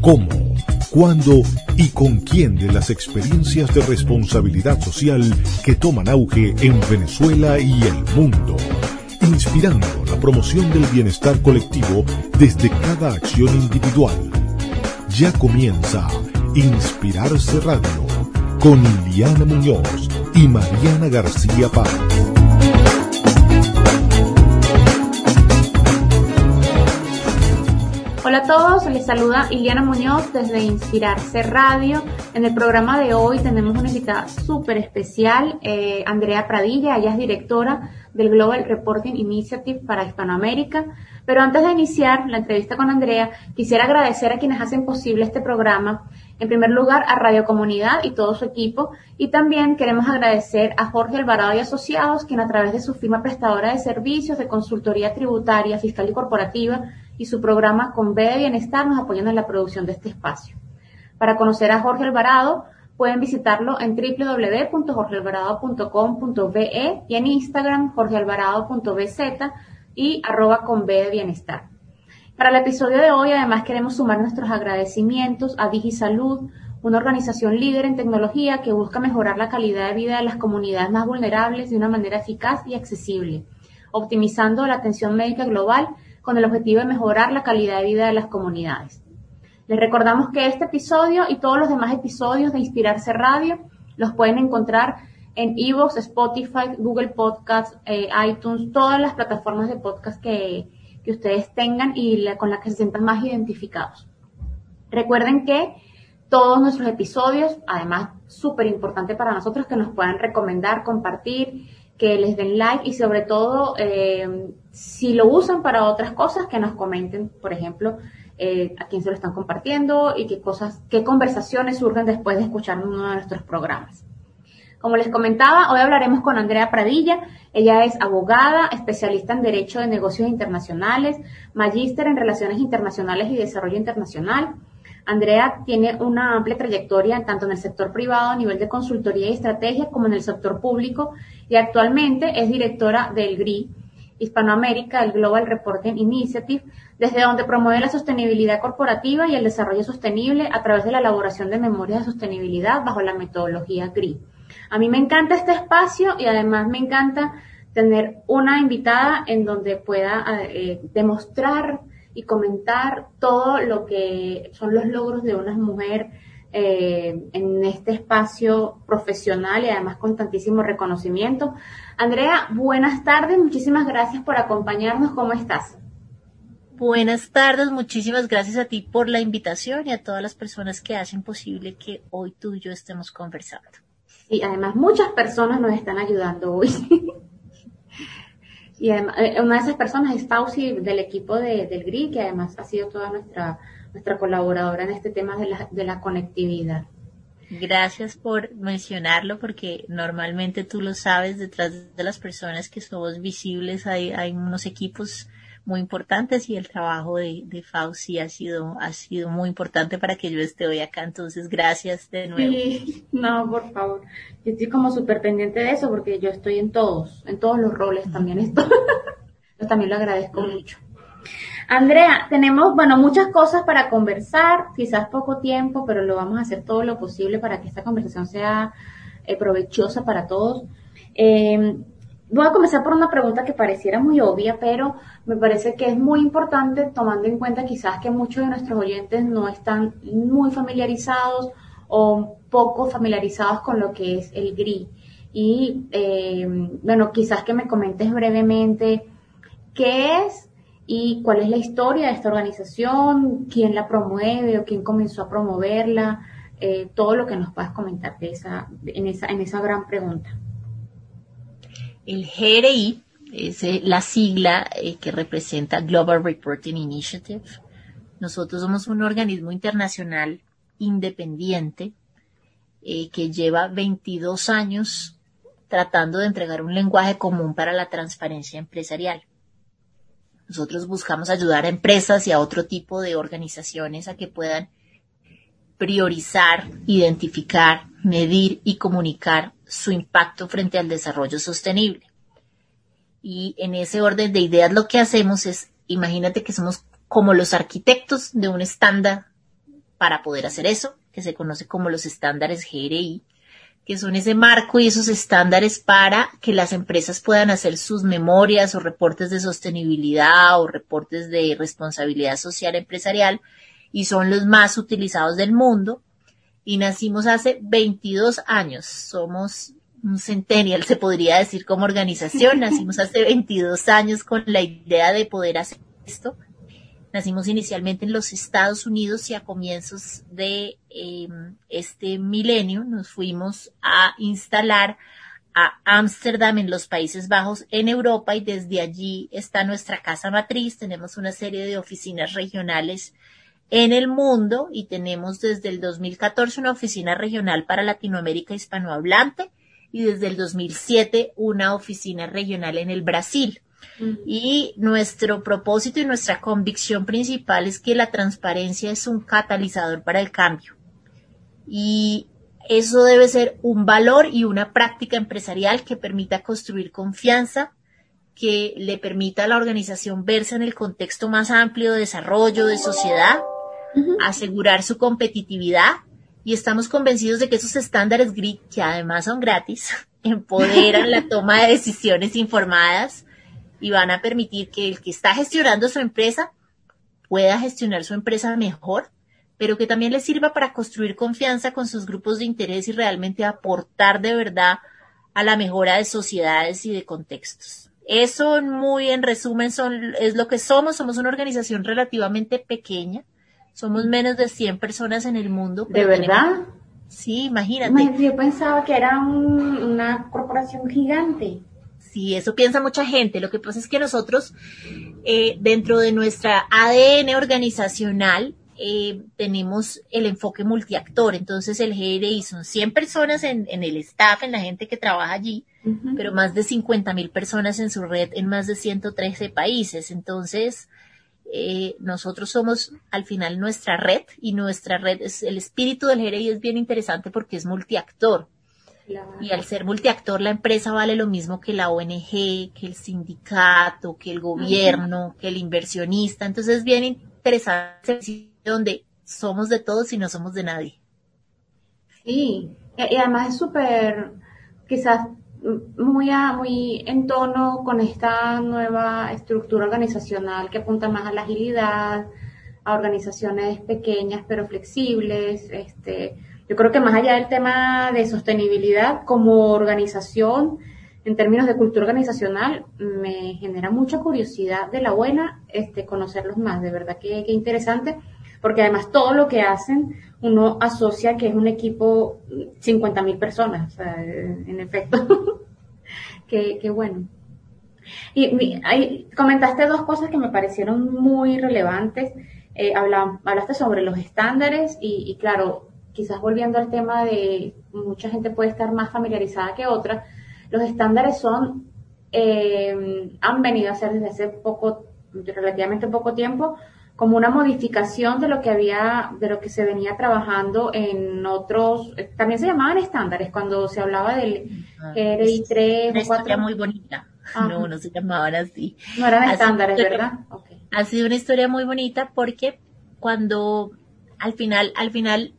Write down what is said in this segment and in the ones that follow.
cómo, cuándo y con quién de las experiencias de responsabilidad social que toman auge en Venezuela y el mundo, inspirando la promoción del bienestar colectivo desde cada acción individual. Ya comienza Inspirarse Radio con Iliana Muñoz y Mariana García Paz. Todos, les saluda Iliana Muñoz desde Inspirarse Radio. En el programa de hoy tenemos una invitada súper especial, eh, Andrea Pradilla, ella es directora del Global Reporting Initiative para Hispanoamérica. Pero antes de iniciar la entrevista con Andrea, quisiera agradecer a quienes hacen posible este programa. En primer lugar, a Radio Comunidad y todo su equipo. Y también queremos agradecer a Jorge Alvarado y Asociados, quien a través de su firma prestadora de servicios de consultoría tributaria, fiscal y corporativa, y su programa Con B de Bienestar nos apoyan en la producción de este espacio. Para conocer a Jorge Alvarado, pueden visitarlo en www.jorgealvarado.com.be y en Instagram jorgealvarado.bz y arroba con B de Bienestar. Para el episodio de hoy, además, queremos sumar nuestros agradecimientos a DigiSalud, una organización líder en tecnología que busca mejorar la calidad de vida de las comunidades más vulnerables de una manera eficaz y accesible, optimizando la atención médica global con el objetivo de mejorar la calidad de vida de las comunidades. Les recordamos que este episodio y todos los demás episodios de Inspirarse Radio los pueden encontrar en Evox, Spotify, Google Podcasts, eh, iTunes, todas las plataformas de podcast que, que ustedes tengan y con las que se sientan más identificados. Recuerden que todos nuestros episodios, además súper importante para nosotros que nos puedan recomendar, compartir, que les den like y sobre todo eh, si lo usan para otras cosas que nos comenten, por ejemplo, eh, a quién se lo están compartiendo y qué cosas, qué conversaciones surgen después de escuchar uno de nuestros programas. Como les comentaba, hoy hablaremos con Andrea Pradilla. Ella es abogada, especialista en Derecho de Negocios Internacionales, magíster en Relaciones Internacionales y Desarrollo Internacional. Andrea tiene una amplia trayectoria tanto en el sector privado a nivel de consultoría y estrategia como en el sector público y actualmente es directora del GRI, Hispanoamérica, el Global Reporting Initiative, desde donde promueve la sostenibilidad corporativa y el desarrollo sostenible a través de la elaboración de memorias de sostenibilidad bajo la metodología GRI. A mí me encanta este espacio y además me encanta tener una invitada en donde pueda eh, demostrar y comentar todo lo que son los logros de una mujer eh, en este espacio profesional y además con tantísimo reconocimiento. Andrea, buenas tardes, muchísimas gracias por acompañarnos. ¿Cómo estás? Buenas tardes, muchísimas gracias a ti por la invitación y a todas las personas que hacen posible que hoy tú y yo estemos conversando. Y además muchas personas nos están ayudando hoy. y además, eh, una de esas personas es Fauci del equipo de, del GRI, que además ha sido toda nuestra, nuestra colaboradora en este tema de la, de la conectividad. Gracias por mencionarlo porque normalmente tú lo sabes, detrás de las personas que somos visibles hay, hay unos equipos muy importantes y el trabajo de, de Fauci ha sido, ha sido muy importante para que yo esté hoy acá. Entonces, gracias de nuevo. Sí, no, por favor. Yo estoy como súper pendiente de eso porque yo estoy en todos, en todos los roles también esto. yo también lo agradezco mucho. Andrea, tenemos, bueno, muchas cosas para conversar, quizás poco tiempo, pero lo vamos a hacer todo lo posible para que esta conversación sea eh, provechosa para todos. Eh, Voy a comenzar por una pregunta que pareciera muy obvia, pero me parece que es muy importante tomando en cuenta quizás que muchos de nuestros oyentes no están muy familiarizados o poco familiarizados con lo que es el GRI. Y eh, bueno, quizás que me comentes brevemente qué es y cuál es la historia de esta organización, quién la promueve o quién comenzó a promoverla, eh, todo lo que nos puedas comentar de esa, en, esa, en esa gran pregunta. El GRI es eh, la sigla eh, que representa Global Reporting Initiative. Nosotros somos un organismo internacional independiente eh, que lleva 22 años tratando de entregar un lenguaje común para la transparencia empresarial. Nosotros buscamos ayudar a empresas y a otro tipo de organizaciones a que puedan priorizar, identificar, medir y comunicar su impacto frente al desarrollo sostenible. Y en ese orden de ideas lo que hacemos es, imagínate que somos como los arquitectos de un estándar para poder hacer eso, que se conoce como los estándares GRI, que son ese marco y esos estándares para que las empresas puedan hacer sus memorias o reportes de sostenibilidad o reportes de responsabilidad social empresarial y son los más utilizados del mundo. Y nacimos hace 22 años. Somos un centennial, se podría decir como organización. Nacimos hace 22 años con la idea de poder hacer esto Nacimos inicialmente en los Estados Unidos y a comienzos de em, este milenio nos fuimos a instalar a Ámsterdam en los Países Bajos en Europa y desde allí está nuestra casa matriz. Tenemos una serie de oficinas regionales en el mundo y tenemos desde el 2014 una oficina regional para Latinoamérica hispanohablante y desde el 2007 una oficina regional en el Brasil. Y nuestro propósito y nuestra convicción principal es que la transparencia es un catalizador para el cambio. Y eso debe ser un valor y una práctica empresarial que permita construir confianza, que le permita a la organización verse en el contexto más amplio de desarrollo, de sociedad, asegurar su competitividad. Y estamos convencidos de que esos estándares GRID, que además son gratis, empoderan la toma de decisiones informadas, y van a permitir que el que está gestionando su empresa pueda gestionar su empresa mejor, pero que también le sirva para construir confianza con sus grupos de interés y realmente aportar de verdad a la mejora de sociedades y de contextos. Eso muy en resumen son, es lo que somos. Somos una organización relativamente pequeña. Somos menos de 100 personas en el mundo. ¿De verdad? sí, imagínate. Yo pensaba que era una corporación gigante. Sí, eso piensa mucha gente. Lo que pasa es que nosotros, eh, dentro de nuestra ADN organizacional, eh, tenemos el enfoque multiactor. Entonces, el GRI son 100 personas en, el staff, en la gente que trabaja allí, pero más de 50 mil personas en su red en más de 113 países. Entonces, eh, nosotros somos al final nuestra red y nuestra red es el espíritu del GRI es bien interesante porque es multiactor. Y al ser multiactor, la empresa vale lo mismo que la ONG, que el sindicato, que el gobierno, que el inversionista. Entonces es bien interesante donde somos de todos y no somos de nadie. Sí, y además es súper, quizás muy, muy en tono con esta nueva estructura organizacional que apunta más a la agilidad, a organizaciones pequeñas pero flexibles, este, yo creo que más allá del tema de sostenibilidad como organización, en términos de cultura organizacional, me genera mucha curiosidad de la buena este, conocerlos más. De verdad que, interesante, porque además todo lo que hacen uno asocia que es un equipo 50 mil personas, en efecto. qué, bueno. Y ahí, comentaste dos cosas que me parecieron muy relevantes. Eh, hablaste sobre los estándares y, y claro, quizás volviendo al tema de mucha gente puede estar más familiarizada que otra, los estándares son, eh, han venido a ser desde hace poco, relativamente poco tiempo, como una modificación de lo que había, de lo que se venía trabajando en otros, eh, también se llamaban estándares cuando se hablaba del GRI 3 una historia muy bonita. No, no se llamaban así. No eran estándares, ¿verdad? Ha sido una historia muy bonita porque cuando al final, al final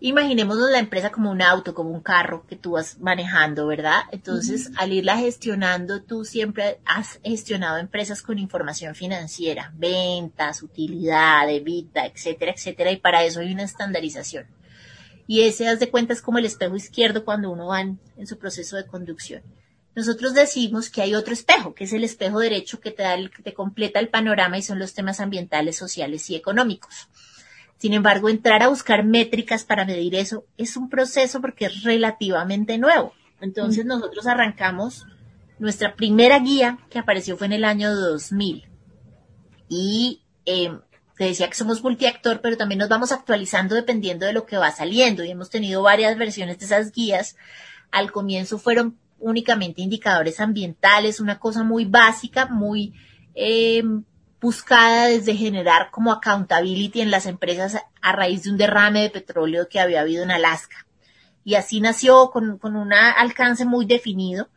Imaginémonos la empresa como un auto, como un carro que tú vas manejando, ¿verdad? Entonces, al irla gestionando, tú siempre has gestionado empresas con información financiera, ventas, utilidad, EBITDA, etcétera, etcétera, y para eso hay una estandarización. Y ese, haz de cuenta, es como el espejo izquierdo cuando uno va en, en su proceso de conducción. Nosotros decimos que hay otro espejo, que es el espejo derecho que te da el, que te completa el panorama y son los temas ambientales, sociales y económicos. Sin embargo, entrar a buscar métricas para medir eso es un proceso porque es relativamente nuevo. Entonces mm. nosotros arrancamos nuestra primera guía que apareció fue en el año 2000 y eh, te decía que somos multiactor, pero también nos vamos actualizando dependiendo de lo que va saliendo y hemos tenido varias versiones de esas guías. Al comienzo fueron únicamente indicadores ambientales, una cosa muy básica, muy eh, buscada desde generar como accountability en las empresas a raíz de un derrame de petróleo que había habido en Alaska. Y así nació con, con un alcance muy definido,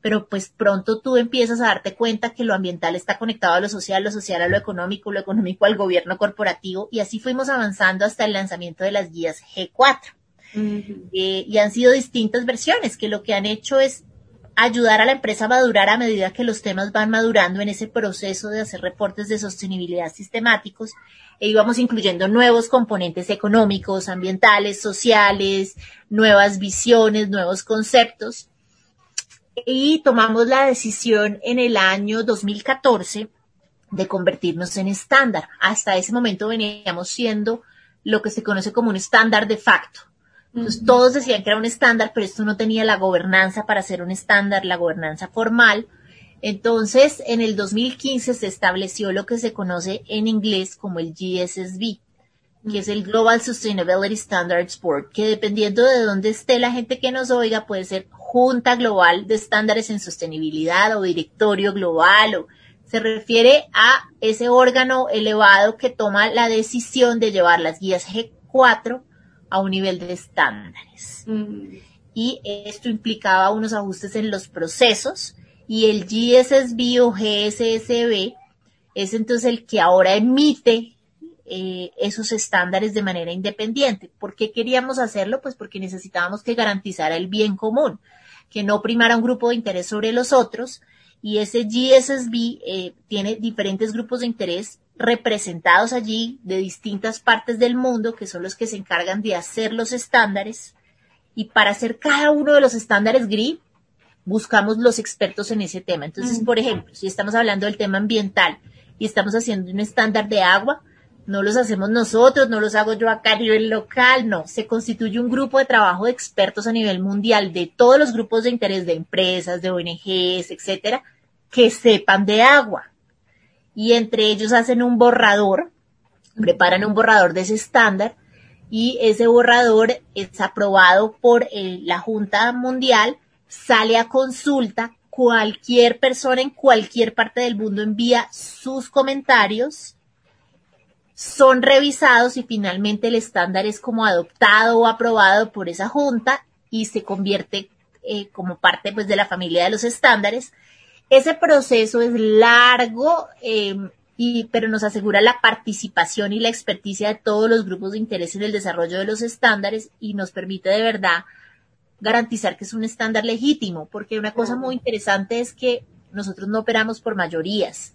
pero pues pronto tú empiezas a darte cuenta que lo ambiental está conectado a lo social, lo social a lo económico, lo económico al gobierno corporativo, y así fuimos avanzando hasta el lanzamiento de las guías G4. Eh, y han sido distintas versiones que lo que han hecho es ayudar a la empresa a madurar a medida que los temas van madurando en ese proceso de hacer reportes de sostenibilidad sistemáticos e íbamos incluyendo nuevos componentes económicos, ambientales, sociales, nuevas visiones, nuevos conceptos. Y tomamos la decisión en el año 2014 de convertirnos en estándar. Hasta ese momento veníamos siendo lo que se conoce como un estándar de facto. Entonces, todos decían que era un estándar, pero esto no tenía la gobernanza para ser un estándar, la gobernanza formal. Entonces, en el 2015 se estableció lo que se conoce en inglés como el GSSB, que es el Global Sustainability Standards Board, que dependiendo de dónde esté la gente que nos oiga, puede ser Junta Global de Estándares en Sostenibilidad o Directorio Global o se refiere a ese órgano elevado que toma la decisión de llevar las guías G4 a un nivel de estándares. Mm. Y esto implicaba unos ajustes en los procesos y el GSSB o GSSB es entonces el que ahora emite eh, esos estándares de manera independiente. ¿Por qué queríamos hacerlo? Pues porque necesitábamos que garantizara el bien común, que no primara un grupo de interés sobre los otros. Y ese GSSB eh, tiene diferentes grupos de interés representados allí de distintas partes del mundo, que son los que se encargan de hacer los estándares. Y para hacer cada uno de los estándares GRI, buscamos los expertos en ese tema. Entonces, por ejemplo, si estamos hablando del tema ambiental y estamos haciendo un estándar de agua, no los hacemos nosotros, no los hago yo acá a nivel local, no. Se constituye un grupo de trabajo de expertos a nivel mundial de todos los grupos de interés de empresas, de ONGs, etcétera, que sepan de agua y entre ellos hacen un borrador, preparan un borrador de ese estándar y ese borrador es aprobado por la Junta Mundial, sale a consulta, cualquier persona en cualquier parte del mundo envía sus comentarios, son revisados y finalmente el estándar es como adoptado o aprobado por esa junta y se convierte eh, como parte pues de la familia de los estándares ese proceso es largo, eh, y, pero nos asegura la participación y la experticia de todos los grupos de interés en el desarrollo de los estándares y nos permite de verdad garantizar que es un estándar legítimo, porque una cosa muy interesante es que nosotros no operamos por mayorías.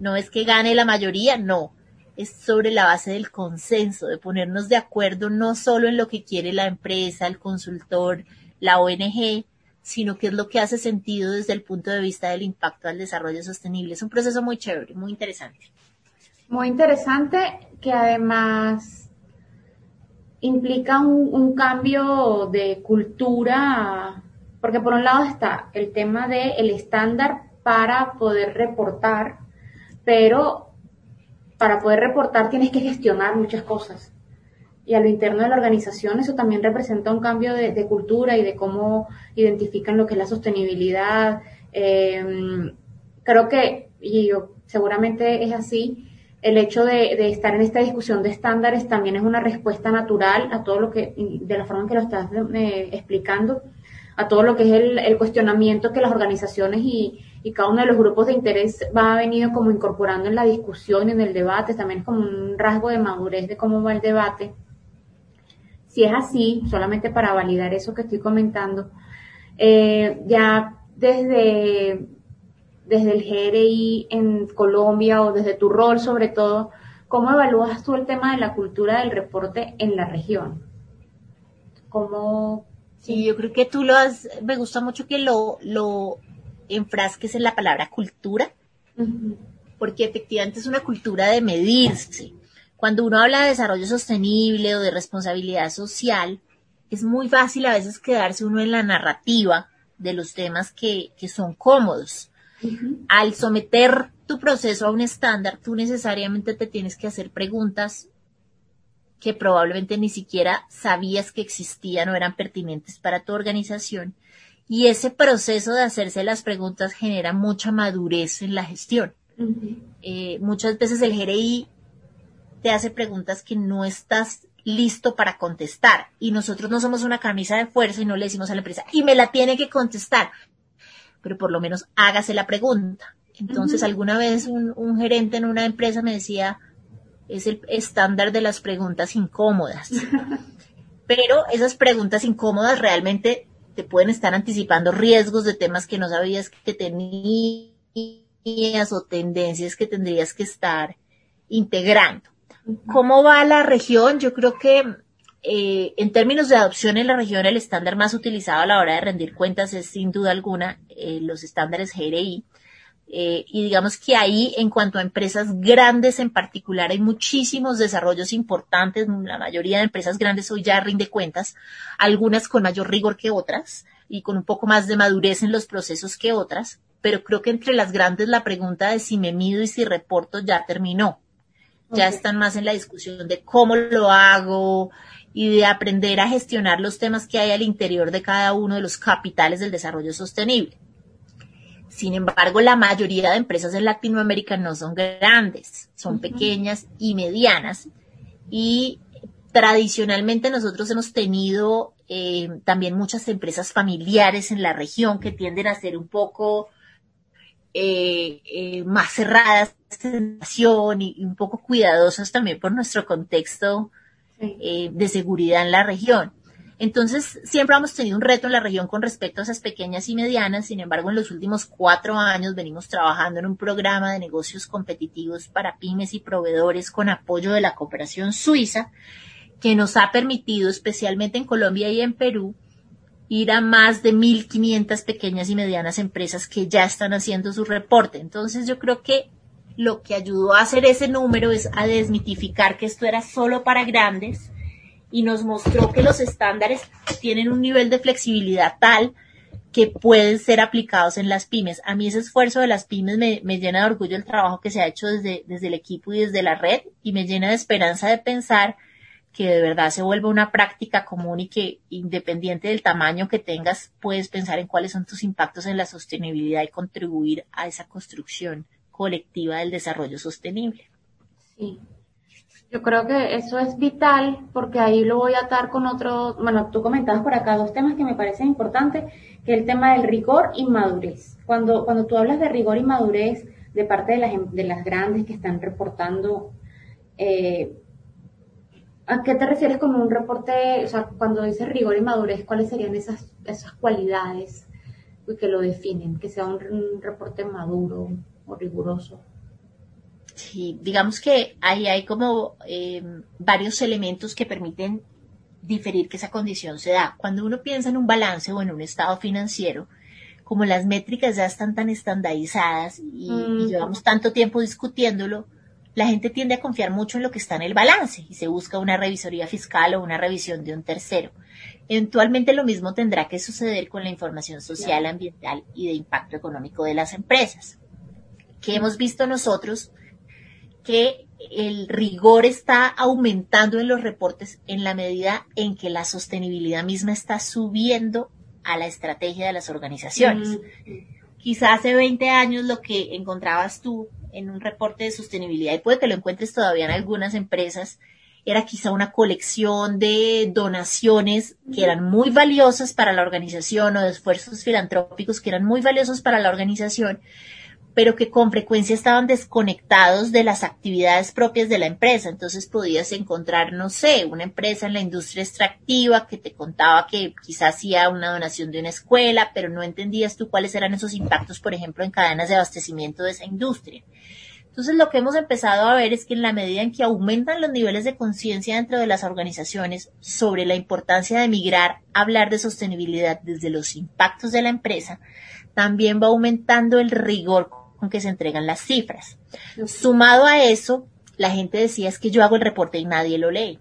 No es que gane la mayoría, no. Es sobre la base del consenso, de ponernos de acuerdo no solo en lo que quiere la empresa, el consultor, la ONG, sino que es lo que hace sentido desde el punto de vista del impacto al desarrollo sostenible. Es un proceso muy chévere, muy interesante. Muy interesante que además implica un, cambio de cultura, porque por un lado está el tema del estándar para poder reportar, pero para poder reportar tienes que gestionar muchas cosas y a lo interno de la organización, eso también representa un cambio de, cultura y de cómo identifican lo que es la sostenibilidad. Em, creo que, y yo, seguramente es así, el hecho de, estar en esta discusión de estándares también es una respuesta natural a todo lo que, de la forma en que lo estás eh, explicando, a todo lo que es el, cuestionamiento que las organizaciones y, y, cada uno de los grupos de interés va venido como incorporando en la discusión en el debate, también es como un rasgo de madurez de cómo va el debate. Si es así, solamente para validar eso que estoy comentando, eh, ya desde, desde el GRI en Colombia o desde tu rol sobre todo, ¿cómo evalúas tú el tema de la cultura del reporte en la región? ¿Cómo, Sí, yo creo que tú lo has, me gusta mucho que lo, lo enfrasques en la palabra cultura, porque efectivamente es una cultura de medirse, cuando uno habla de desarrollo sostenible o de responsabilidad social, es muy fácil a veces quedarse uno en la narrativa de los temas que, son cómodos. Al someter tu proceso a un estándar, tú necesariamente te tienes que hacer preguntas que probablemente ni siquiera sabías que existían o eran pertinentes para tu organización. Y ese proceso de hacerse las preguntas genera mucha madurez en la gestión. Eh, muchas veces el GRI te hace preguntas que no estás listo para contestar y nosotros no somos una camisa de fuerza y no le decimos a la empresa y me la tiene que contestar, pero por lo menos hágase la pregunta. Entonces, alguna vez un, gerente en una empresa me decía, es el estándar de las preguntas incómodas. Pero esas preguntas incómodas realmente te pueden estar anticipando riesgos de temas que no sabías que tenías o tendencias que tendrías que estar integrando. ¿Cómo va la región? Yo creo que eh, en términos de adopción en la región, el estándar más utilizado a la hora de rendir cuentas es sin duda alguna eh, los estándares GRI. Eh, y digamos que ahí, en cuanto a empresas grandes en particular, hay muchísimos desarrollos importantes. La mayoría de empresas grandes hoy ya rinde cuentas, algunas con mayor rigor que otras y con un poco más de madurez en los procesos que otras. Pero creo que entre las grandes la pregunta de si me mido y si reporto ya terminó. Ya están más en la discusión de cómo lo hago y de aprender a gestionar los temas que hay al interior de cada uno de los capitales del desarrollo sostenible. Sin embargo, la mayoría de empresas en Latinoamérica no son grandes, son pequeñas y medianas. Y tradicionalmente nosotros hemos tenido eh, también muchas empresas familiares en la región que tienden a ser un poco eh, eh, más cerradas y, y un poco cuidadosas también por nuestro contexto de seguridad en la región. Entonces, siempre hemos tenido un reto en la región con respecto a esas pequeñas y medianas. Sin embargo, en los últimos cuatro años venimos trabajando en un programa de negocios competitivos para pymes y proveedores con apoyo de la cooperación suiza, que nos ha permitido, especialmente en Colombia y en Perú, ir a más de 1.500 pequeñas y medianas empresas que ya están haciendo su reporte. Entonces, yo creo que lo que ayudó a hacer ese número es a desmitificar que esto era solo para grandes y nos mostró que los estándares tienen un nivel de flexibilidad tal que pueden ser aplicados en las pymes. A mí ese esfuerzo de las pymes me, llena de orgullo el trabajo que se ha hecho desde, desde el equipo y desde la red y me llena de esperanza de pensar que de verdad se vuelva una práctica común y que independiente del tamaño que tengas, puedes pensar en cuáles son tus impactos en la sostenibilidad y contribuir a esa construcción colectiva del desarrollo sostenible. Sí, yo creo que eso es vital porque ahí lo voy a atar con otro, bueno, tú comentabas por acá dos temas que me parecen importantes, que es el tema del rigor y madurez. Cuando, cuando tú hablas de rigor y madurez de parte de las, de las grandes que están reportando, eh, ¿a qué te refieres con un reporte? O sea, cuando dices rigor y madurez, ¿cuáles serían esas, esas cualidades que lo definen? Que sea un reporte maduro o riguroso. Sí, digamos que ahí hay como eh, varios elementos que permiten diferir que esa condición se da. Cuando uno piensa en un balance o en un estado financiero, como las métricas ya están tan estandarizadas y, y, llevamos tanto tiempo discutiéndolo, la gente tiende a confiar mucho en lo que está en el balance y se busca una revisoría fiscal o una revisión de un tercero. Eventualmente lo mismo tendrá que suceder con la información social, ambiental y de impacto económico de las empresas. ¿Qué hemos visto nosotros? que el rigor está aumentando en los reportes en la medida en que la sostenibilidad misma está subiendo a la estrategia de las organizaciones. Mm. Quizá hace 20 años lo que encontrabas tú en un reporte de sostenibilidad, y puede que lo encuentres todavía en algunas empresas, era quizá una colección de donaciones que eran muy valiosas para la organización o de esfuerzos filantrópicos que eran muy valiosos para la organización, pero que con frecuencia estaban desconectados de las actividades propias de la empresa. Entonces podías encontrar, no sé, una empresa en la industria extractiva que te contaba que quizás hacía una donación de una escuela, pero no entendías tú cuáles eran esos impactos, por ejemplo, en cadenas de abastecimiento de esa industria. Entonces lo que hemos empezado a ver es que en la medida en que aumentan los niveles de conciencia dentro de las organizaciones sobre la importancia de migrar hablar de sostenibilidad desde los impactos de la empresa, también va aumentando el rigor con que se entregan las cifras. Sumado a eso, la gente decía es que yo hago el reporte y nadie lo lee.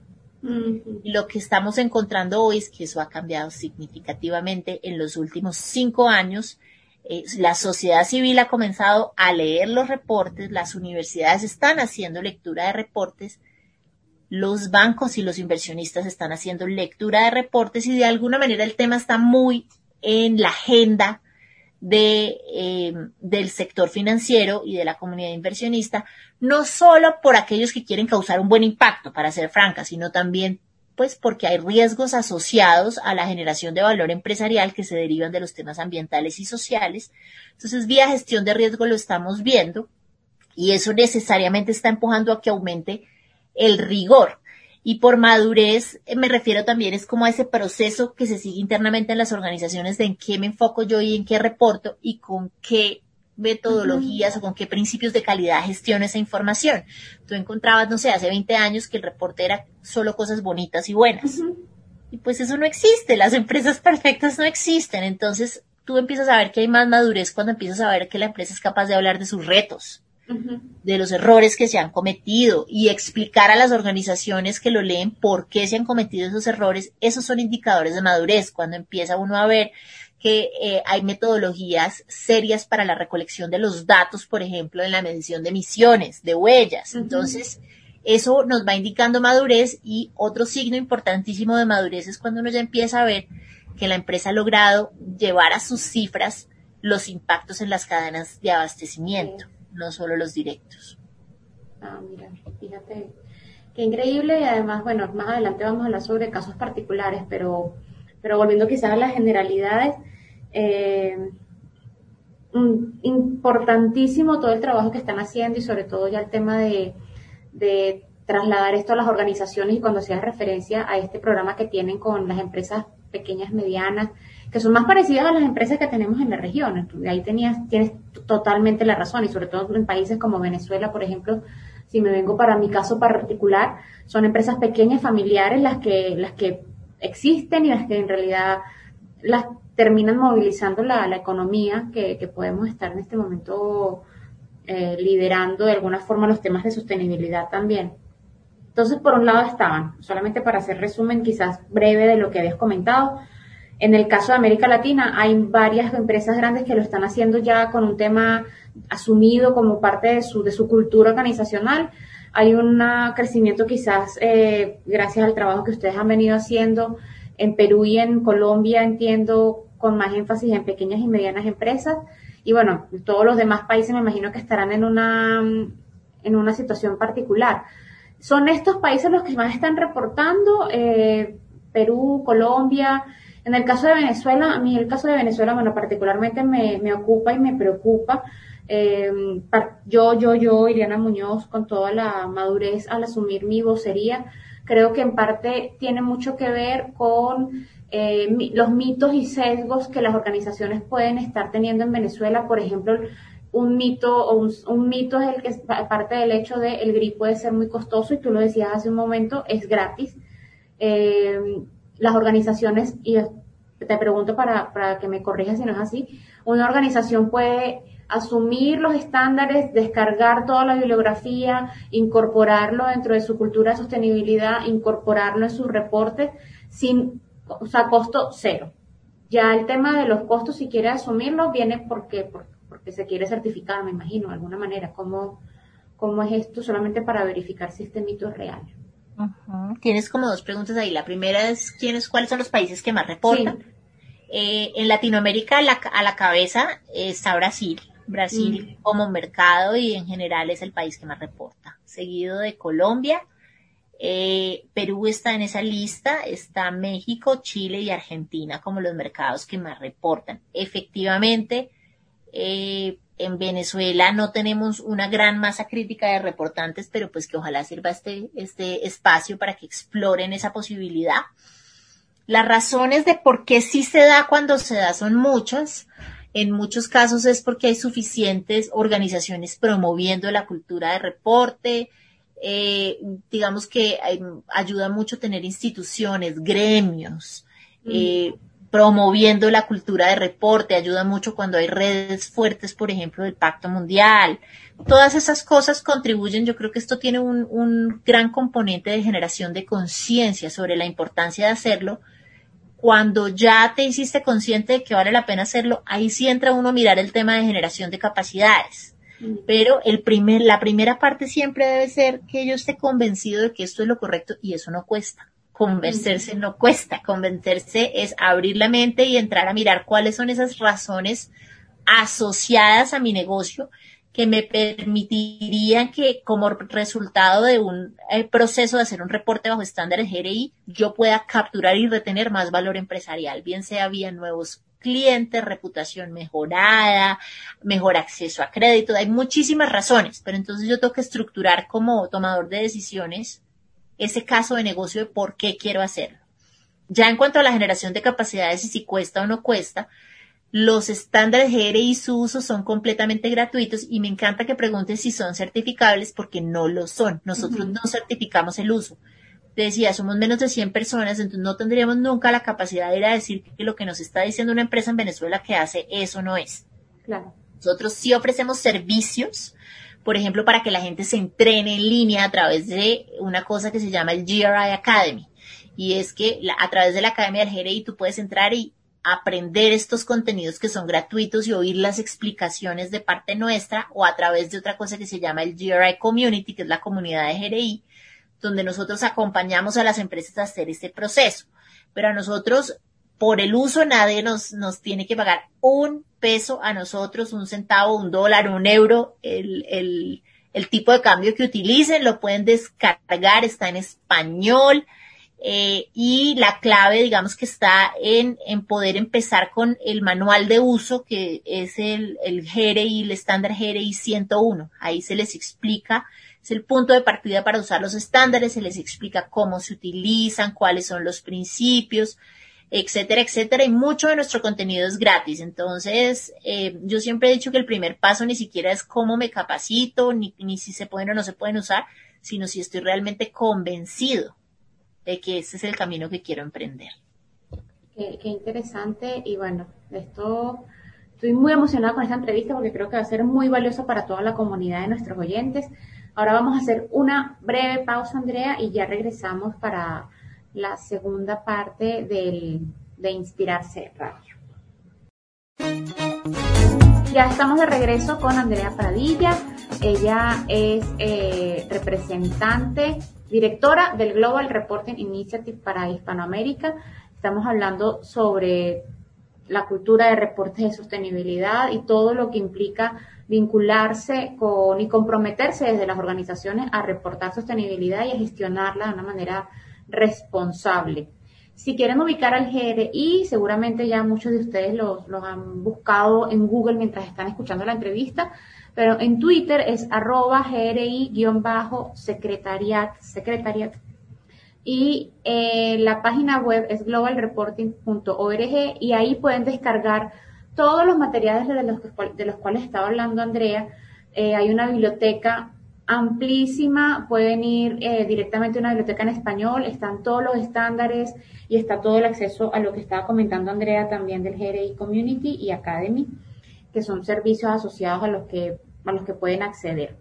Y lo que estamos encontrando hoy es que eso ha cambiado significativamente en los últimos cinco años. Eh, la sociedad civil ha comenzado a leer los reportes, las universidades están haciendo lectura de reportes, los bancos y los inversionistas están haciendo lectura de reportes y de alguna manera el tema está muy en la agenda de, eh, del sector financiero y de la comunidad inversionista, no solo por aquellos que quieren causar un buen impacto, para ser franca, sino también pues porque hay riesgos asociados a la generación de valor empresarial que se derivan de los temas ambientales y sociales. Entonces, vía gestión de riesgo lo estamos viendo y eso necesariamente está empujando a que aumente el rigor. Y por madurez eh, me refiero también es como a ese proceso que se sigue internamente en las organizaciones de en qué me enfoco yo y en qué reporto y con qué metodologías o con qué principios de calidad gestiono esa información. Tú encontrabas, no sé, hace 20 años que el reporte era solo cosas bonitas y buenas. Y pues eso no existe, las empresas perfectas no existen. Entonces tú empiezas a ver que hay más madurez cuando empiezas a ver que la empresa es capaz de hablar de sus retos, de los errores que se han cometido y explicar a las organizaciones que lo leen por qué se han cometido esos errores. Esos son indicadores de madurez. Cuando empieza uno a ver que eh, hay metodologías serias para la recolección de los datos, por ejemplo, en la medición de emisiones, de huellas. Entonces, eso nos va indicando madurez y otro signo importantísimo de madurez es cuando uno ya empieza a ver que la empresa ha logrado llevar a sus cifras los impactos en las cadenas de abastecimiento, no solo los directos. Ah, mira, fíjate, qué increíble y además, bueno, más adelante vamos a hablar sobre casos particulares, pero pero volviendo quizás a las generalidades, eh, importantísimo todo el trabajo que están haciendo y sobre todo ya el tema de, trasladar esto a las organizaciones y cuando hacías referencia a este programa que tienen con las empresas pequeñas, medianas, que son más parecidas a las empresas que tenemos en la región. Ahí tenías, tienes totalmente la razón y sobre todo en países como Venezuela, por ejemplo, si me vengo para mi caso particular, son empresas pequeñas, familiares, las que, las que existen y las que en realidad las terminan movilizando la, economía que, podemos estar en este momento eh, liderando de alguna forma los temas de sostenibilidad también. Entonces, por un lado estaban, solamente para hacer resumen quizás breve de lo que habías comentado, en el caso de América Latina hay varias empresas grandes que lo están haciendo ya con un tema asumido como parte de su, de su cultura organizacional hay un crecimiento quizás eh, gracias al trabajo que ustedes han venido haciendo en Perú y en Colombia, entiendo, con más énfasis en pequeñas y medianas empresas. Y bueno, todos los demás países me imagino que estarán en una, en una situación particular. Son estos países los que más están reportando, eh, Perú, Colombia. En el caso de Venezuela, a mí el caso de Venezuela, bueno, particularmente me, ocupa y me preocupa eh, yo, yo, yo, Iriana Muñoz, con toda la madurez al asumir mi vocería, creo que en parte tiene mucho que ver con eh, los mitos y sesgos que las organizaciones pueden estar teniendo en Venezuela. Por ejemplo, un mito o un, mito es el que parte del hecho de el GRI puede ser muy costoso y tú lo decías hace un momento, es gratis. Eh, las organizaciones, y te pregunto para, para que me corrijas si no es así, una organización puede asumir los estándares, descargar toda la bibliografía, incorporarlo dentro de su cultura de sostenibilidad, incorporarlo en sus reportes sin, o sea, costo cero. Ya el tema de los costos, si quiere asumirlo, viene porque, porque se quiere certificar, me imagino, de alguna manera. ¿Cómo, cómo es esto? Solamente para verificar si este mito es real. Tienes como dos preguntas ahí. La primera es, ¿quiénes, ¿cuáles son los países que más reportan? Eh, en Latinoamérica a la cabeza está Brasil, Brasil mm. como mercado y en general es el país que más reporta, seguido de Colombia. Eh, Perú está en esa lista, está México, Chile y Argentina como los mercados que más reportan. Efectivamente, eh, en Venezuela no tenemos una gran masa crítica de reportantes, pero pues que ojalá sirva este, este espacio para que exploren esa posibilidad. Las razones de por qué sí se da cuando se da son muchas. En muchos casos es porque hay suficientes organizaciones promoviendo la cultura de reporte. Eh, digamos que ayuda mucho tener instituciones, gremios, mm. eh, promoviendo la cultura de reporte, ayuda mucho cuando hay redes fuertes, por ejemplo, del Pacto Mundial. Todas esas cosas contribuyen, yo creo que esto tiene un, un gran componente de generación de conciencia sobre la importancia de hacerlo, cuando ya te hiciste consciente de que vale la pena hacerlo, ahí sí entra uno a mirar el tema de generación de capacidades. Mm. Pero el primer, la primera parte siempre debe ser que yo esté convencido de que esto es lo correcto y eso no cuesta. Convencerse no cuesta, convencerse es abrir la mente y entrar a mirar cuáles son esas razones asociadas a mi negocio que me permitirían que como resultado de un eh, proceso de hacer un reporte bajo estándares GRI, yo pueda capturar y retener más valor empresarial, bien sea vía nuevos clientes, reputación mejorada, mejor acceso a crédito. Hay muchísimas razones, pero entonces yo tengo que estructurar como tomador de decisiones ese caso de negocio de por qué quiero hacerlo. Ya en cuanto a la generación de capacidades y si cuesta o no cuesta, los estándares GRI y su uso son completamente gratuitos y me encanta que preguntes si son certificables porque no lo son. Nosotros no certificamos el uso. Te decía, somos menos de 100 personas, entonces no tendríamos nunca la capacidad de ir a decir que lo que nos está diciendo una empresa en Venezuela que hace eso no es. Claro. Nosotros sí ofrecemos servicios, por ejemplo, para que la gente se entrene en línea a través de una cosa que se llama el GRI Academy. Y es que a través de la Academia del GRI tú puedes entrar y aprender estos contenidos que son gratuitos y oír las explicaciones de parte nuestra o a través de otra cosa que se llama el GRI Community, que es la comunidad de GRI, donde nosotros acompañamos a las empresas a hacer este proceso. Pero a nosotros, por el uso, nadie nos, nos tiene que pagar un peso a nosotros, un centavo, un dólar, un euro, el, el, el tipo de cambio que utilicen, lo pueden descargar, está en español, eh, y la clave, digamos que está en, en, poder empezar con el manual de uso, que es el, el GRI, el estándar GRI 101. Ahí se les explica, es el punto de partida para usar los estándares, se les explica cómo se utilizan, cuáles son los principios, etcétera, etcétera. Y mucho de nuestro contenido es gratis. Entonces, eh, yo siempre he dicho que el primer paso ni siquiera es cómo me capacito, ni, ni si se pueden o no se pueden usar, sino si estoy realmente convencido de que ese es el camino que quiero emprender. Qué, interesante y bueno, esto estoy muy emocionada con esta entrevista porque creo que va a ser muy valiosa para toda la comunidad de nuestros oyentes. Ahora vamos a hacer una breve pausa, Andrea, y ya regresamos para la segunda parte del, de Inspirarse Radio. Ya estamos de regreso con Andrea Pradilla. Ella es eh, representante directora del Global Reporting Initiative para Hispanoamérica. Estamos hablando sobre la cultura de reportes de sostenibilidad y todo lo que implica vincularse con y comprometerse desde las organizaciones a reportar sostenibilidad y a gestionarla de una manera responsable. Si quieren ubicar al GRI, seguramente ya muchos de ustedes los, han buscado en Google mientras están escuchando la entrevista pero en Twitter es arroba GRI-secretariat, secretariat. Y eh, la página web es globalreporting.org y ahí pueden descargar todos los materiales de los, de los cuales estaba hablando Andrea. Eh, hay una biblioteca amplísima, pueden ir eh, directamente a una biblioteca en español, están todos los estándares y está todo el acceso a lo que estaba comentando Andrea también del GRI Community y Academy, que son servicios asociados a los que a los que pueden acceder.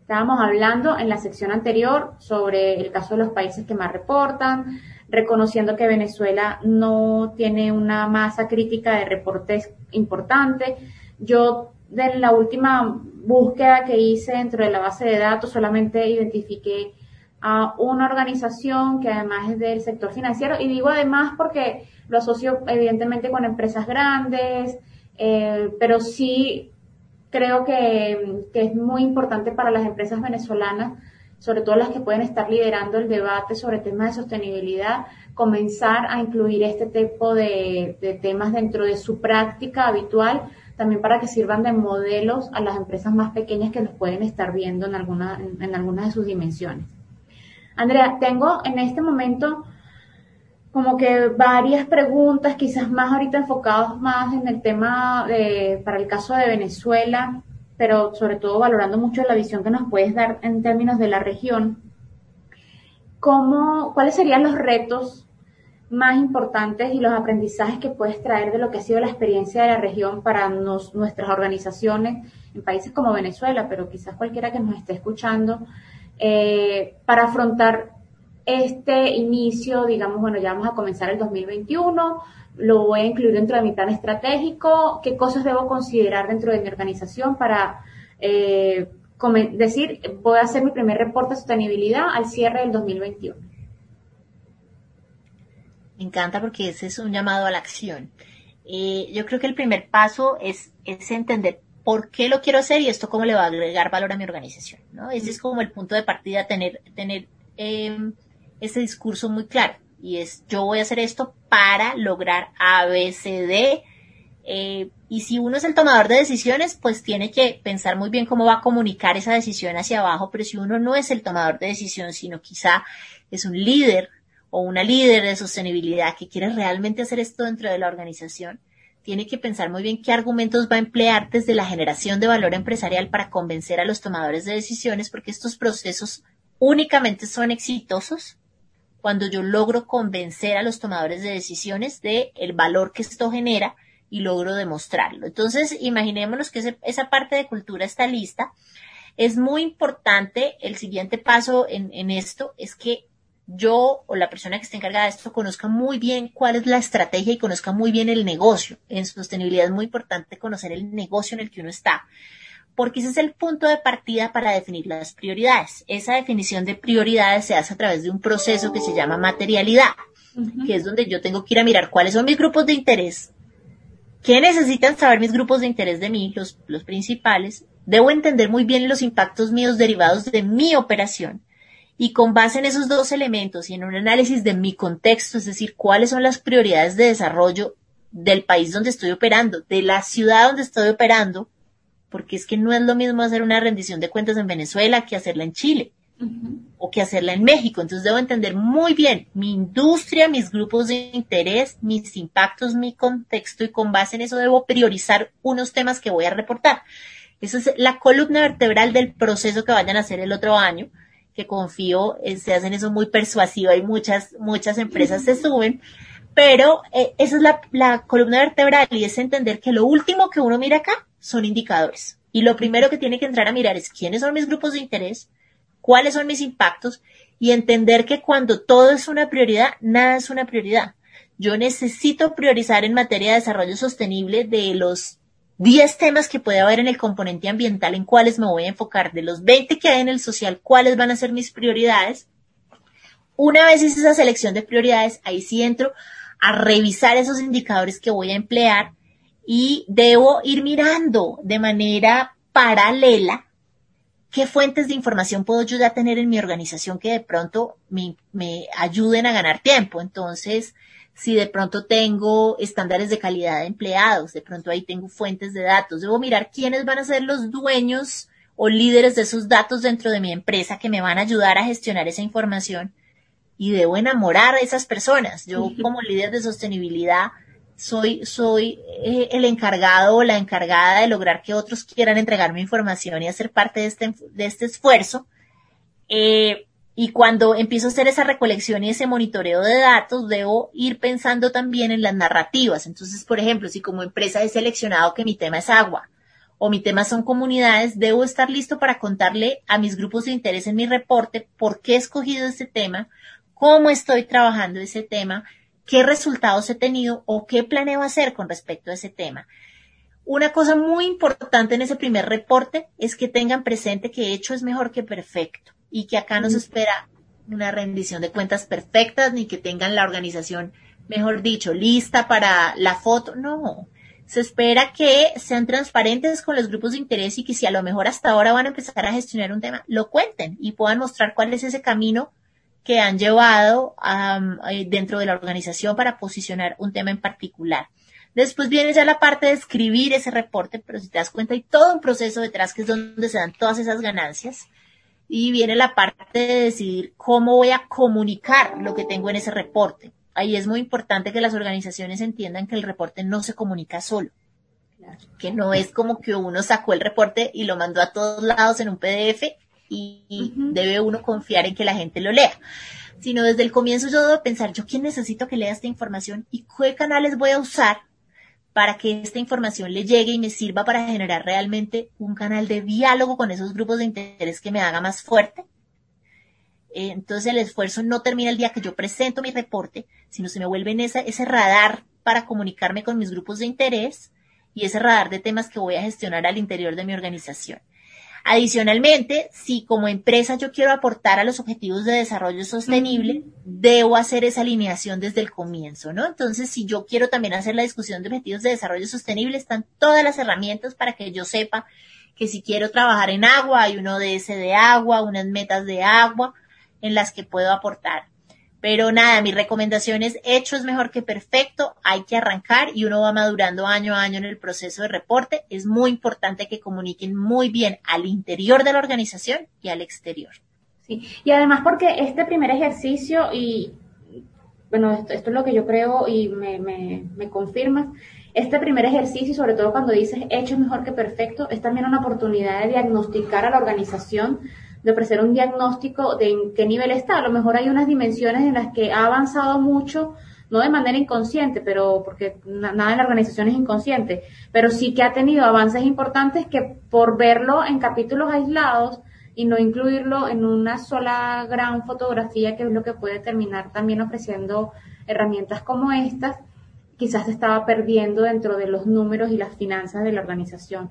Estábamos hablando en la sección anterior sobre el caso de los países que más reportan, reconociendo que Venezuela no tiene una masa crítica de reportes importante. Yo de la última búsqueda que hice dentro de la base de datos solamente identifiqué a una organización que además es del sector financiero. Y digo además porque lo asocio evidentemente con empresas grandes, eh, pero sí creo que, es muy importante para las empresas venezolanas, sobre todo las que pueden estar liderando el debate sobre temas de sostenibilidad, comenzar a incluir este tipo de, temas dentro de su práctica habitual, también para que sirvan de modelos a las empresas más pequeñas que los pueden estar viendo en, alguna, en algunas de sus dimensiones. Andrea, tengo en este momento como que varias preguntas, quizás más ahorita enfocados más en el tema de, para el caso de Venezuela, pero sobre todo valorando mucho la visión que nos puedes dar en términos de la región. ¿Cómo, ¿Cuáles serían los retos más importantes y los aprendizajes que puedes traer de lo que ha sido la experiencia de la región para nuestras organizaciones en países como Venezuela, pero quizás cualquiera que nos esté escuchando, eh, para afrontar este inicio, digamos, bueno, ya vamos a comenzar el 2021, lo voy a incluir dentro de mi plan estratégico, qué cosas debo considerar dentro de mi organización para eh, decir, voy a hacer mi primer reporte de sostenibilidad al cierre del 2021. Encanta porque ese es un llamado a la acción. Eh, yo creo que el primer paso es, entender por qué lo quiero hacer y esto cómo le va a agregar valor a mi organización, ¿no? Ese es como el punto de partida, tener, tener em, ese discurso muy claro. Y es, yo voy a hacer esto para lograr A, B, C, D. Eh, y si uno es el tomador de decisiones, pues tiene que pensar muy bien cómo va a comunicar esa decisión hacia abajo. Pero si uno no es el tomador de decisión, sino quizá es un líder o una líder de sostenibilidad que quiere realmente hacer esto dentro de la organización, tiene que pensar muy bien qué argumentos va a emplear desde la generación de valor empresarial para convencer a los tomadores de decisiones, porque estos procesos únicamente son exitosos cuando yo logro convencer a los tomadores de decisiones de el valor que esto genera y logro demostrarlo. Entonces, imaginémonos que esa parte de cultura está lista. Es muy importante, el siguiente paso en, en esto es que yo o la persona que esté encargada de esto conozca muy bien cuál es la estrategia y conozca muy bien el negocio. En sostenibilidad es muy importante conocer el negocio en el que uno está, porque ese es el punto de partida para definir las prioridades. Esa definición de prioridades se hace a través de un proceso que se llama materialidad, que es donde yo tengo que ir a mirar cuáles son mis grupos de interés, qué necesitan saber mis grupos de interés de mí, los, los principales. Debo entender muy bien los impactos míos derivados de mi operación y con base en esos dos elementos y en un análisis de mi contexto, es decir, cuáles son las prioridades de desarrollo del país donde estoy operando, de la ciudad donde estoy operando, porque es que no es lo mismo hacer una rendición de cuentas en Venezuela que hacerla en Chile o que hacerla en México. Entonces debo entender muy bien mi industria, mis grupos de interés, mis impactos, mi contexto y con base en eso debo priorizar unos temas que voy a reportar. Esa es la columna vertebral del proceso que vayan a hacer el otro año que confío, eh, se hacen eso muy persuasivo y muchas, muchas empresas se suben, pero eh, esa es la, la columna vertebral y es entender que lo último que uno mira acá son indicadores. Y lo primero que tiene que entrar a mirar es quiénes son mis grupos de interés, cuáles son mis impactos y entender que cuando todo es una prioridad, nada es una prioridad. Yo necesito priorizar en materia de desarrollo sostenible de los 10 temas que puede haber en el componente ambiental en cuáles me voy a enfocar. De los 20 que hay en el social, cuáles van a ser mis prioridades. Una vez hice esa selección de prioridades, ahí sí entro a revisar esos indicadores que voy a emplear y debo ir mirando de manera paralela qué fuentes de información puedo yo ya tener en mi organización que de pronto me, me ayuden a ganar tiempo. Entonces, si de pronto tengo estándares de calidad de empleados, de pronto ahí tengo fuentes de datos, debo mirar quiénes van a ser los dueños o líderes de esos datos dentro de mi empresa que me van a ayudar a gestionar esa información y debo enamorar a esas personas. Yo como líder de sostenibilidad soy, soy eh, el encargado o la encargada de lograr que otros quieran entregarme información y hacer parte de este, de este esfuerzo. Eh, y cuando empiezo a hacer esa recolección y ese monitoreo de datos, debo ir pensando también en las narrativas. Entonces, por ejemplo, si como empresa he seleccionado que mi tema es agua o mi tema son comunidades, debo estar listo para contarle a mis grupos de interés en mi reporte por qué he escogido ese tema, cómo estoy trabajando ese tema, qué resultados he tenido o qué planeo hacer con respecto a ese tema. Una cosa muy importante en ese primer reporte es que tengan presente que hecho es mejor que perfecto y que acá no se espera una rendición de cuentas perfectas ni que tengan la organización, mejor dicho, lista para la foto. No, se espera que sean transparentes con los grupos de interés y que si a lo mejor hasta ahora van a empezar a gestionar un tema, lo cuenten y puedan mostrar cuál es ese camino que han llevado eh, dentro de la organización para posicionar un tema en particular. Después viene ya la parte de escribir ese reporte, pero si te das cuenta hay todo un proceso detrás que es donde se dan todas esas ganancias y viene la parte de decidir cómo voy a comunicar lo que tengo en ese reporte. Ahí es muy importante que las organizaciones entiendan que el reporte no se comunica solo, que no es como que uno sacó el reporte y lo mandó a todos lados en un PDF y, debe uno confiar en que la gente lo lea, sino desde el comienzo yo debo pensar, yo quién necesito que lea esta información y qué canales voy a usar para que esta información le llegue y me sirva para generar realmente un canal de diálogo con esos grupos de interés que me haga más fuerte. Eh, entonces el esfuerzo no termina el día que yo presento mi reporte, sino se me vuelve en ese, ese radar para comunicarme con mis grupos de interés y ese radar de temas que voy a gestionar al interior de mi organización. Adicionalmente, si como empresa yo quiero aportar a los objetivos de desarrollo sostenible, debo hacer esa alineación desde el comienzo, ¿no? Entonces, si yo quiero también hacer la discusión de objetivos de desarrollo sostenible, están todas las herramientas para que yo sepa que si quiero trabajar en agua, hay un ODS de agua, unas metas de agua en las que puedo aportar. Pero nada, mi recomendación es hecho es mejor que perfecto, hay que arrancar y uno va madurando año a año en el proceso de reporte. Es muy importante que comuniquen muy bien al interior de la organización y al exterior. Sí, y además porque este primer ejercicio y, bueno, esto, es lo que yo creo y me, me, me confirmas, este primer ejercicio, sobre todo cuando dices hecho es mejor que perfecto, es también una oportunidad de diagnosticar a la organización de ofrecer un diagnóstico de en qué nivel está. A lo mejor hay unas dimensiones en las que ha avanzado mucho, no de manera inconsciente, pero porque nada en la organización es inconsciente, pero sí que ha tenido avances importantes que por verlo en capítulos aislados y no incluirlo en una sola gran fotografía, que es lo que puede terminar también ofreciendo herramientas como estas, quizás se estaba perdiendo dentro de los números y las finanzas de la organización.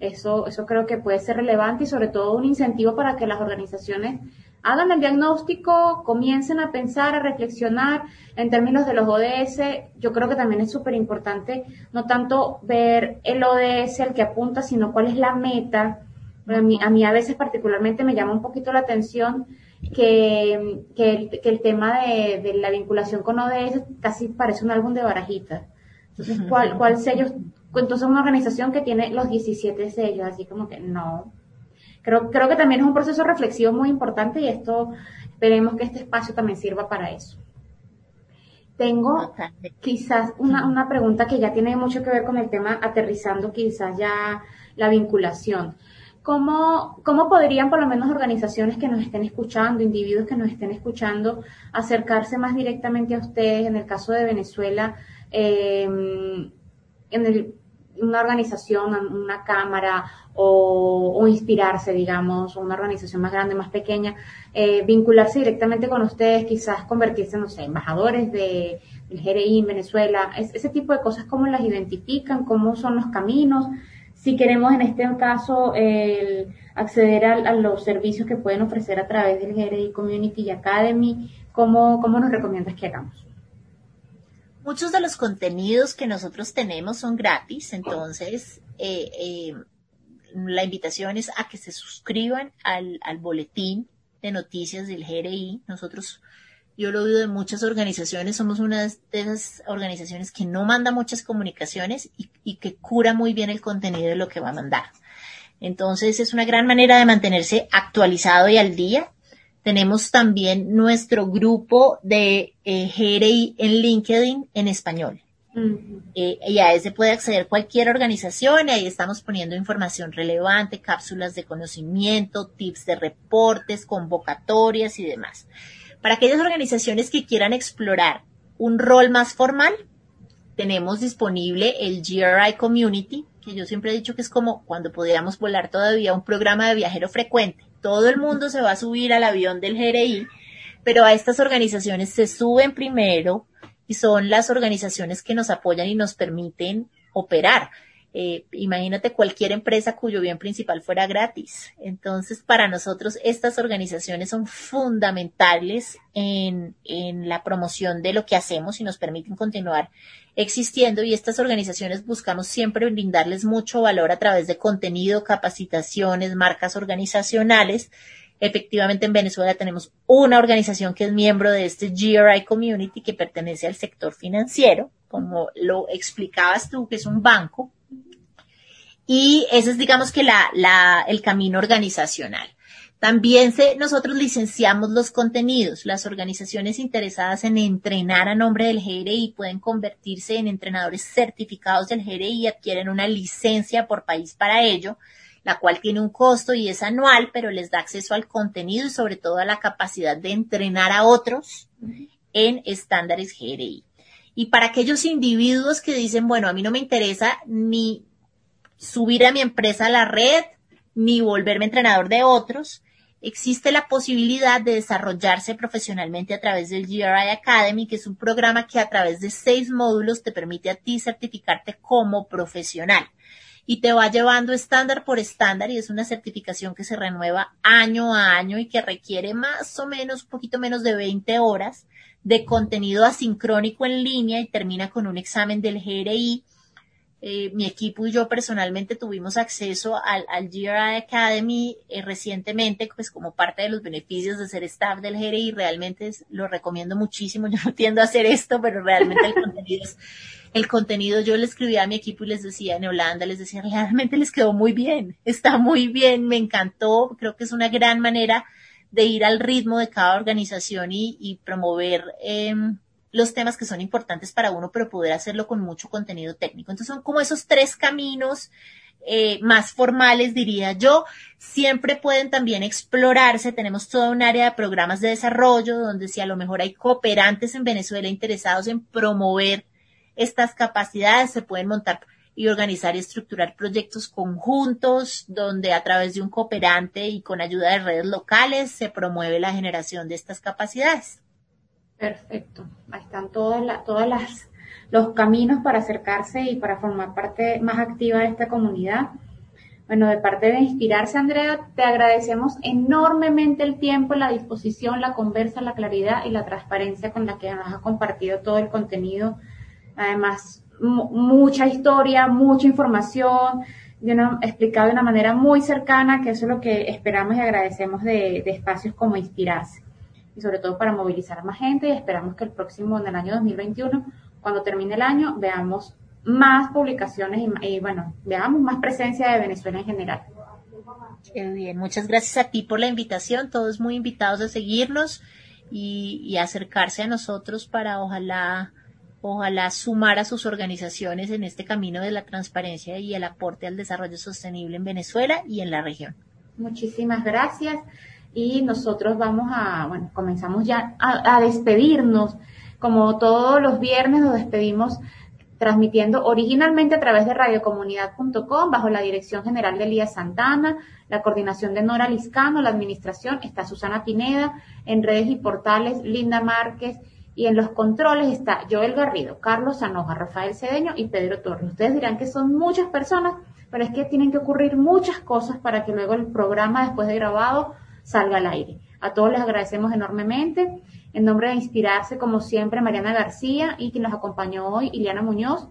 Eso, eso creo que puede ser relevante y sobre todo un incentivo para que las organizaciones hagan el diagnóstico, comiencen a pensar, a reflexionar en términos de los ODS. Yo creo que también es súper importante no tanto ver el ODS, el que apunta, sino cuál es la meta. A mí, a mí a veces particularmente me llama un poquito la atención que, que, el, tema de, de, la vinculación con ODS casi parece un álbum de barajitas. Entonces, ¿cuál, cuál sello entonces una organización que tiene los 17 sellos, así como que no. Creo, creo que también es un proceso reflexivo muy importante y esto, esperemos que este espacio también sirva para eso. Tengo quizás una, una pregunta que ya tiene mucho que ver con el tema, aterrizando quizás ya la vinculación. ¿Cómo, ¿Cómo podrían por lo menos organizaciones que nos estén escuchando, individuos que nos estén escuchando, acercarse más directamente a ustedes? En el caso de Venezuela, eh, en el, una organización, una cámara o, inspirarse, digamos, una organización más grande, más pequeña, eh, vincularse directamente con ustedes, quizás convertirse, no sé, embajadores de, del GRI en Venezuela, ese tipo de cosas, cómo las identifican, cómo son los caminos, si queremos en este caso el acceder a, los servicios que pueden ofrecer a través del GRI Community Academy, ¿cómo, cómo nos recomiendas que hagamos? Muchos de los contenidos que nosotros tenemos son gratis, entonces eh, eh, la invitación es a que se suscriban al, al, boletín de noticias del GRI. Nosotros, yo lo oído de muchas organizaciones, somos una de esas organizaciones que no manda muchas comunicaciones y, y que cura muy bien el contenido de lo que va a mandar. Entonces es una gran manera de mantenerse actualizado y al día tenemos también nuestro grupo de eh, GRI en LinkedIn en español. eh, y a ese puede acceder cualquier organización y ahí estamos poniendo información relevante, cápsulas de conocimiento, tips de reportes, convocatorias y demás. Para aquellas organizaciones que quieran explorar un rol más formal, tenemos disponible el GRI Community, que yo siempre he dicho que es como cuando podíamos volar todavía un programa de viajero frecuente todo el mundo se va a subir al avión del GRI, pero a estas organizaciones se suben primero y son las organizaciones que nos apoyan y nos permiten operar. Eh, imagínate cualquier empresa cuyo bien principal fuera gratis. Entonces, para nosotros, estas organizaciones son fundamentales en, en la promoción de lo que hacemos y nos permiten continuar existiendo. Y estas organizaciones buscamos siempre brindarles mucho valor a través de contenido, capacitaciones, marcas organizacionales. Efectivamente, en Venezuela tenemos una organización que es miembro de este GRI Community que pertenece al sector financiero, como lo explicabas tú, que es un banco y ese es, digamos que la, la, el camino organizacional. También se, nosotros licenciamos los contenidos. Las organizaciones interesadas en entrenar a nombre del GRI pueden convertirse en entrenadores certificados del GRI y adquieren una licencia por país para ello, la cual tiene un costo y es anual, pero les da acceso al contenido y sobre todo a la capacidad de entrenar a otros en estándares GRI. Y para aquellos individuos que dicen, bueno, a mí no me interesa ni subir a mi empresa a la red ni volverme entrenador de otros, existe la posibilidad de desarrollarse profesionalmente a través del GRI Academy, que es un programa que a través de seis módulos te permite a ti certificarte como profesional. y te va llevando estándar por estándar y es una certificación que se renueva año a año y que requiere más o menos, un poquito menos de 20 horas de contenido asincrónico en línea y termina con un examen del GRI eh, mi equipo y yo personalmente tuvimos acceso al, al GRI Academy eh, recientemente, pues como parte de los beneficios de ser staff del GRI, realmente lo recomiendo muchísimo. Yo no tiendo a hacer esto, pero realmente el contenido es, el contenido yo le escribía a mi equipo y les decía en Holanda, les decía, realmente les quedó muy bien, está muy bien, me encantó, creo que es una gran manera de ir al ritmo de cada organización y, y promover eh, los temas que son importantes para uno, pero poder hacerlo con mucho contenido técnico. Entonces son como esos tres caminos eh, más formales, diría yo. Siempre pueden también explorarse. Tenemos toda un área de programas de desarrollo donde si a lo mejor hay cooperantes en Venezuela interesados en promover estas capacidades, se pueden montar y organizar y estructurar proyectos conjuntos donde a través de un cooperante y con ayuda de redes locales se promueve la generación de estas capacidades. Perfecto. Ahí están todas todas las, los caminos para acercarse y para formar parte más activa de esta comunidad. Bueno, de parte de Inspirarse, Andrea, te agradecemos enormemente el tiempo, la disposición, la conversa, la claridad y la transparencia con la que nos has compartido todo el contenido. Además, mucha historia, mucha información, de una, explicado de una manera muy cercana, que eso es lo que esperamos y agradecemos de, de espacios como Inspirarse y sobre todo para movilizar más gente y esperamos que el próximo, en el año 2021, cuando termine el año, veamos más publicaciones y, bueno, veamos más presencia de Venezuela en general. Qué bien, muchas gracias a ti por la invitación, todos muy invitados a seguirnos y, y acercarse a nosotros para ojalá ojalá sumar a sus organizaciones en este camino de la transparencia y el aporte al desarrollo sostenible en Venezuela y en la región. Muchísimas gracias y nosotros vamos a, bueno, comenzamos ya a, despedirnos. Como todos los viernes nos despedimos transmitiendo originalmente a través de radiocomunidad.com bajo la dirección general de Elías Santana, la coordinación de Nora Liscano, la administración está Susana Pineda, en redes y portales Linda Márquez y en los controles está Joel Garrido, Carlos Sanoja, Rafael Cedeño y Pedro Torres. Ustedes dirán que son muchas personas, pero es que tienen que ocurrir muchas cosas para que luego el programa después de grabado salga al aire. A todos les agradecemos enormemente. En nombre de Inspirarse, como siempre, Mariana García y quien nos acompañó hoy, Iliana Muñoz.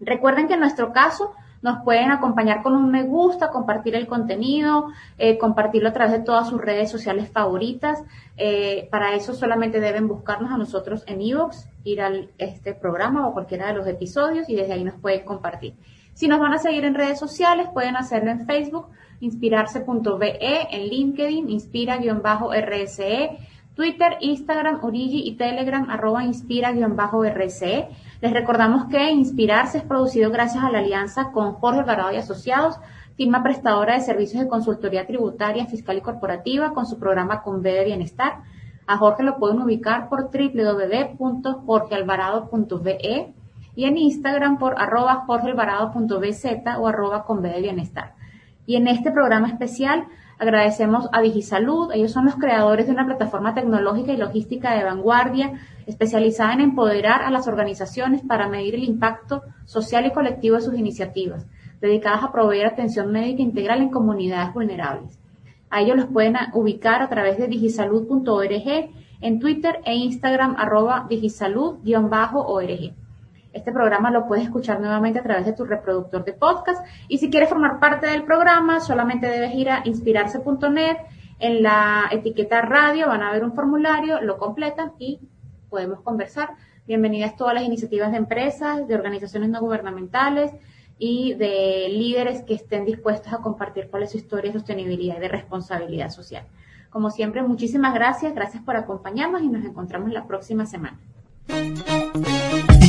Recuerden que en nuestro caso nos pueden acompañar con un me gusta, compartir el contenido, eh, compartirlo a través de todas sus redes sociales favoritas. Eh, para eso solamente deben buscarnos a nosotros en iVoox, ir a este programa o cualquiera de los episodios y desde ahí nos pueden compartir. Si nos van a seguir en redes sociales, pueden hacerlo en Facebook inspirarse.be, en LinkedIn, inspira-rse, Twitter, Instagram, Origi y Telegram, arroba inspira-rse. Les recordamos que Inspirarse es producido gracias a la alianza con Jorge Alvarado y Asociados, firma prestadora de servicios de consultoría tributaria, fiscal y corporativa, con su programa Con B de Bienestar. A Jorge lo pueden ubicar por www.jorgealvarado.be y en Instagram por arroba jorgealvarado.bz o arroba con B Bienestar. Y en este programa especial agradecemos a Digisalud. Ellos son los creadores de una plataforma tecnológica y logística de vanguardia especializada en empoderar a las organizaciones para medir el impacto social y colectivo de sus iniciativas, dedicadas a proveer atención médica integral en comunidades vulnerables. A ellos los pueden ubicar a través de digisalud.org en Twitter e Instagram arroba digisalud-org. Este programa lo puedes escuchar nuevamente a través de tu reproductor de podcast. Y si quieres formar parte del programa, solamente debes ir a inspirarse.net. En la etiqueta radio van a ver un formulario, lo completan y podemos conversar. Bienvenidas todas las iniciativas de empresas, de organizaciones no gubernamentales y de líderes que estén dispuestos a compartir cuál es su historia de sostenibilidad y de responsabilidad social. Como siempre, muchísimas gracias. Gracias por acompañarnos y nos encontramos la próxima semana.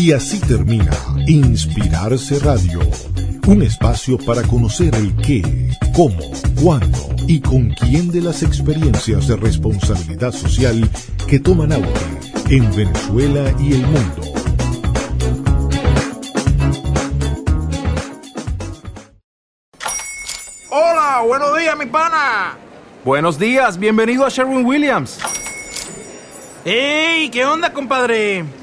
Y así termina Inspirarse Radio, un espacio para conocer el qué, cómo, cuándo y con quién de las experiencias de responsabilidad social que toman auge en Venezuela y el mundo. Hola, buenos días, mi pana. Buenos días, bienvenido a Sherwin Williams. ¡Ey! ¿Qué onda, compadre?